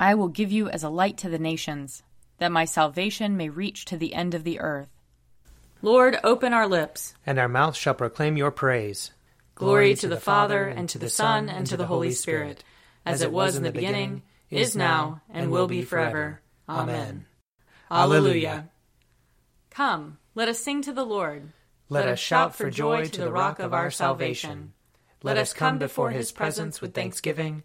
I will give you as a light to the nations, that my salvation may reach to the end of the earth. Lord, open our lips, and our mouths shall proclaim your praise. Glory to the Father, and to the Son, and to the Holy Spirit, as it was in the beginning, is now, and will be forever. Amen. Alleluia. Come, let us sing to the Lord. Let us shout for joy to the rock of our salvation. Let us come before his presence with thanksgiving,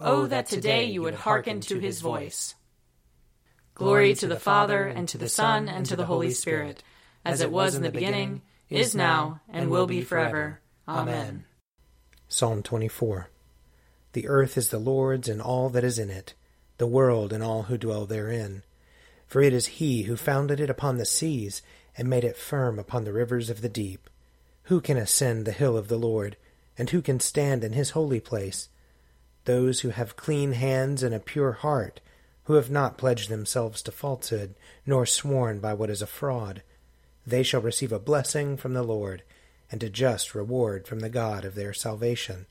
Oh, oh, that today you would hearken to his voice. Glory to the Father, and to the Son, and to the Holy Spirit, as it was in the beginning, is now, and will be forever. Amen. Psalm 24 The earth is the Lord's and all that is in it, the world and all who dwell therein. For it is he who founded it upon the seas, and made it firm upon the rivers of the deep. Who can ascend the hill of the Lord, and who can stand in his holy place? Those who have clean hands and a pure heart, who have not pledged themselves to falsehood, nor sworn by what is a fraud. They shall receive a blessing from the Lord, and a just reward from the God of their salvation.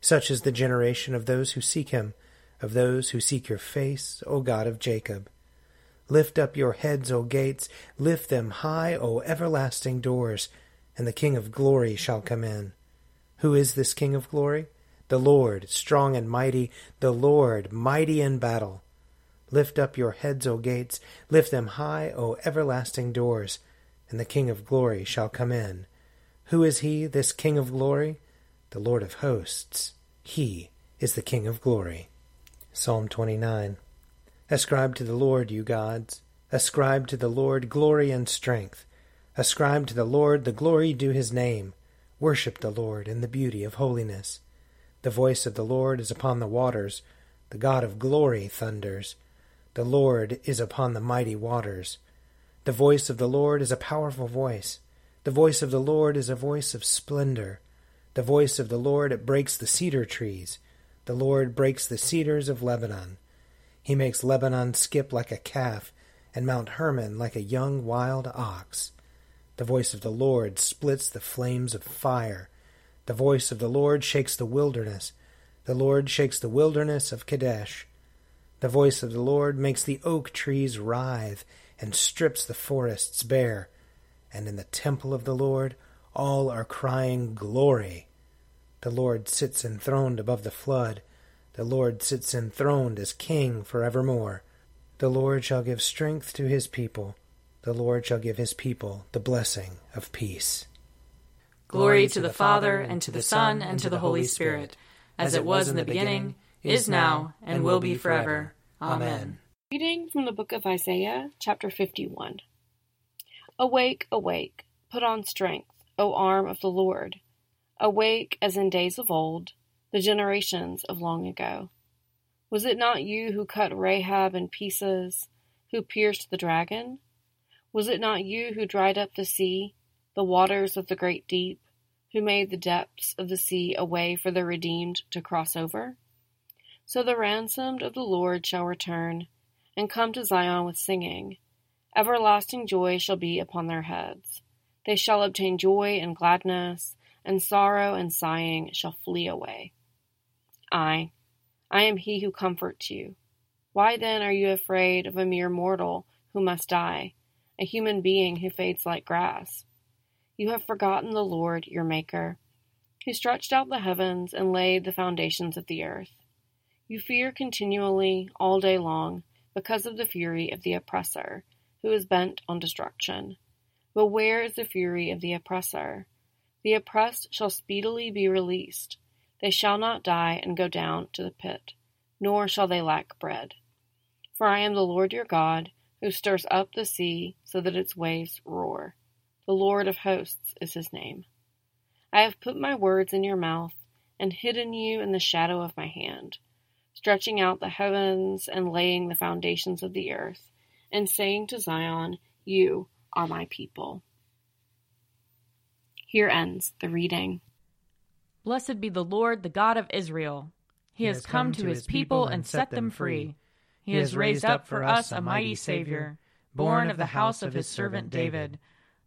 Such is the generation of those who seek him, of those who seek your face, O God of Jacob. Lift up your heads, O gates, lift them high, O everlasting doors, and the King of glory shall come in. Who is this King of glory? The Lord, strong and mighty, the Lord, mighty in battle. Lift up your heads, O gates, lift them high, O everlasting doors, and the King of glory shall come in. Who is he, this King of glory? The Lord of hosts. He is the King of glory. Psalm 29. Ascribe to the Lord, you gods. Ascribe to the Lord glory and strength. Ascribe to the Lord the glory due his name. Worship the Lord in the beauty of holiness. The voice of the Lord is upon the waters. The God of glory thunders. The Lord is upon the mighty waters. The voice of the Lord is a powerful voice. The voice of the Lord is a voice of splendor. The voice of the Lord it breaks the cedar trees. The Lord breaks the cedars of Lebanon. He makes Lebanon skip like a calf, and Mount Hermon like a young wild ox. The voice of the Lord splits the flames of fire. The voice of the Lord shakes the wilderness. The Lord shakes the wilderness of Kadesh. The voice of the Lord makes the oak trees writhe and strips the forests bare and in the temple of the Lord all are crying, Glory! The Lord sits enthroned above the flood. The Lord sits enthroned as King for evermore. The Lord shall give strength to his people. The Lord shall give his people the blessing of peace. Glory to the Father, and to the Son, and to the Holy Spirit, as it was in the beginning, is now, and will be forever. Amen. Reading from the book of Isaiah, chapter 51. Awake, awake, put on strength, O arm of the Lord. Awake as in days of old, the generations of long ago. Was it not you who cut Rahab in pieces, who pierced the dragon? Was it not you who dried up the sea, the waters of the great deep, who made the depths of the sea a way for the redeemed to cross over? So the ransomed of the Lord shall return, and come to Zion with singing. Everlasting joy shall be upon their heads. They shall obtain joy and gladness, and sorrow and sighing shall flee away. I, I am he who comforts you. Why then are you afraid of a mere mortal who must die, a human being who fades like grass? You have forgotten the Lord your Maker, who stretched out the heavens and laid the foundations of the earth. You fear continually all day long because of the fury of the oppressor who is bent on destruction. But where is the fury of the oppressor? The oppressed shall speedily be released. They shall not die and go down to the pit, nor shall they lack bread. For I am the Lord your God, who stirs up the sea so that its waves roar. The Lord of hosts is his name. I have put my words in your mouth and hidden you in the shadow of my hand, stretching out the heavens and laying the foundations of the earth and saying to Zion, You are my people. Here ends the reading. Blessed be the Lord, the God of Israel. He, has come to his people and set them free. He has raised up for us a mighty Savior, born of the house of his servant David.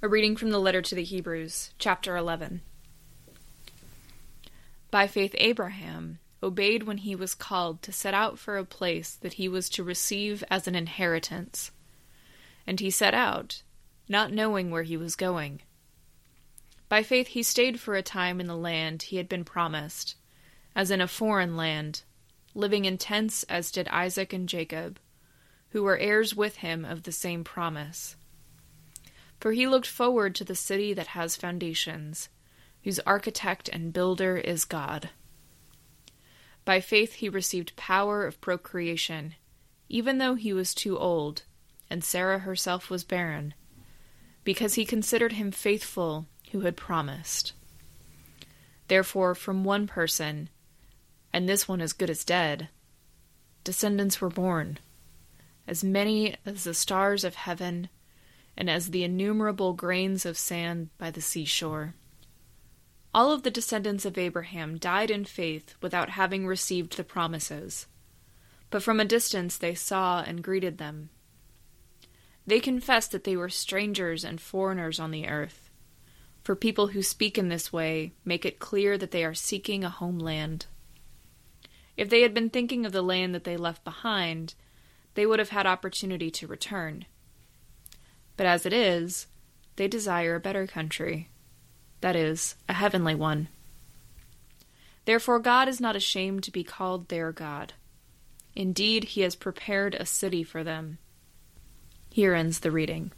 A reading from the letter to the Hebrews, chapter 11. By faith, Abraham obeyed when he was called to set out for a place that he was to receive as an inheritance. And he set out, not knowing where he was going. By faith, he stayed for a time in the land he had been promised, as in a foreign land, living in tents as did Isaac and Jacob, who were heirs with him of the same promise. For he looked forward to the city that has foundations, whose architect and builder is God. By faith he received power of procreation, even though he was too old, and Sarah herself was barren, because he considered him faithful who had promised. Therefore, from one person, and this one as good as dead, descendants were born, as many as the stars of heaven, and as the innumerable grains of sand by the seashore. All of the descendants of Abraham died in faith without having received the promises, but from a distance they saw and greeted them. They confessed that they were strangers and foreigners on the earth. For people who speak in this way make it clear that they are seeking a homeland. If they had been thinking of the land that they left behind, they would have had opportunity to return. But as it is, they desire a better country, that is, a heavenly one. Therefore, God is not ashamed to be called their God. Indeed, He has prepared a city for them. Here ends the reading.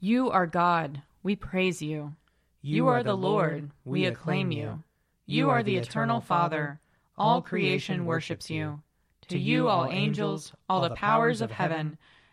You are God, we praise you. You are the Lord, we acclaim you. You are the eternal Father, all creation worships you. To you, all angels, all the powers of heaven,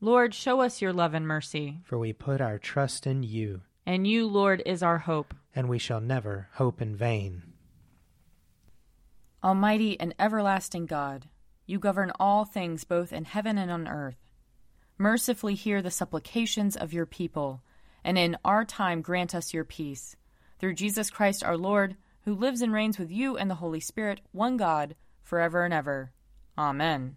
Lord, show us your love and mercy. For we put our trust in you. And you, Lord, is our hope. And we shall never hope in vain. Almighty and everlasting God, you govern all things both in heaven and on earth. Mercifully hear the supplications of your people and in our time grant us your peace. Through Jesus Christ our Lord, who lives and reigns with you and the Holy Spirit, one God, forever and ever. Amen.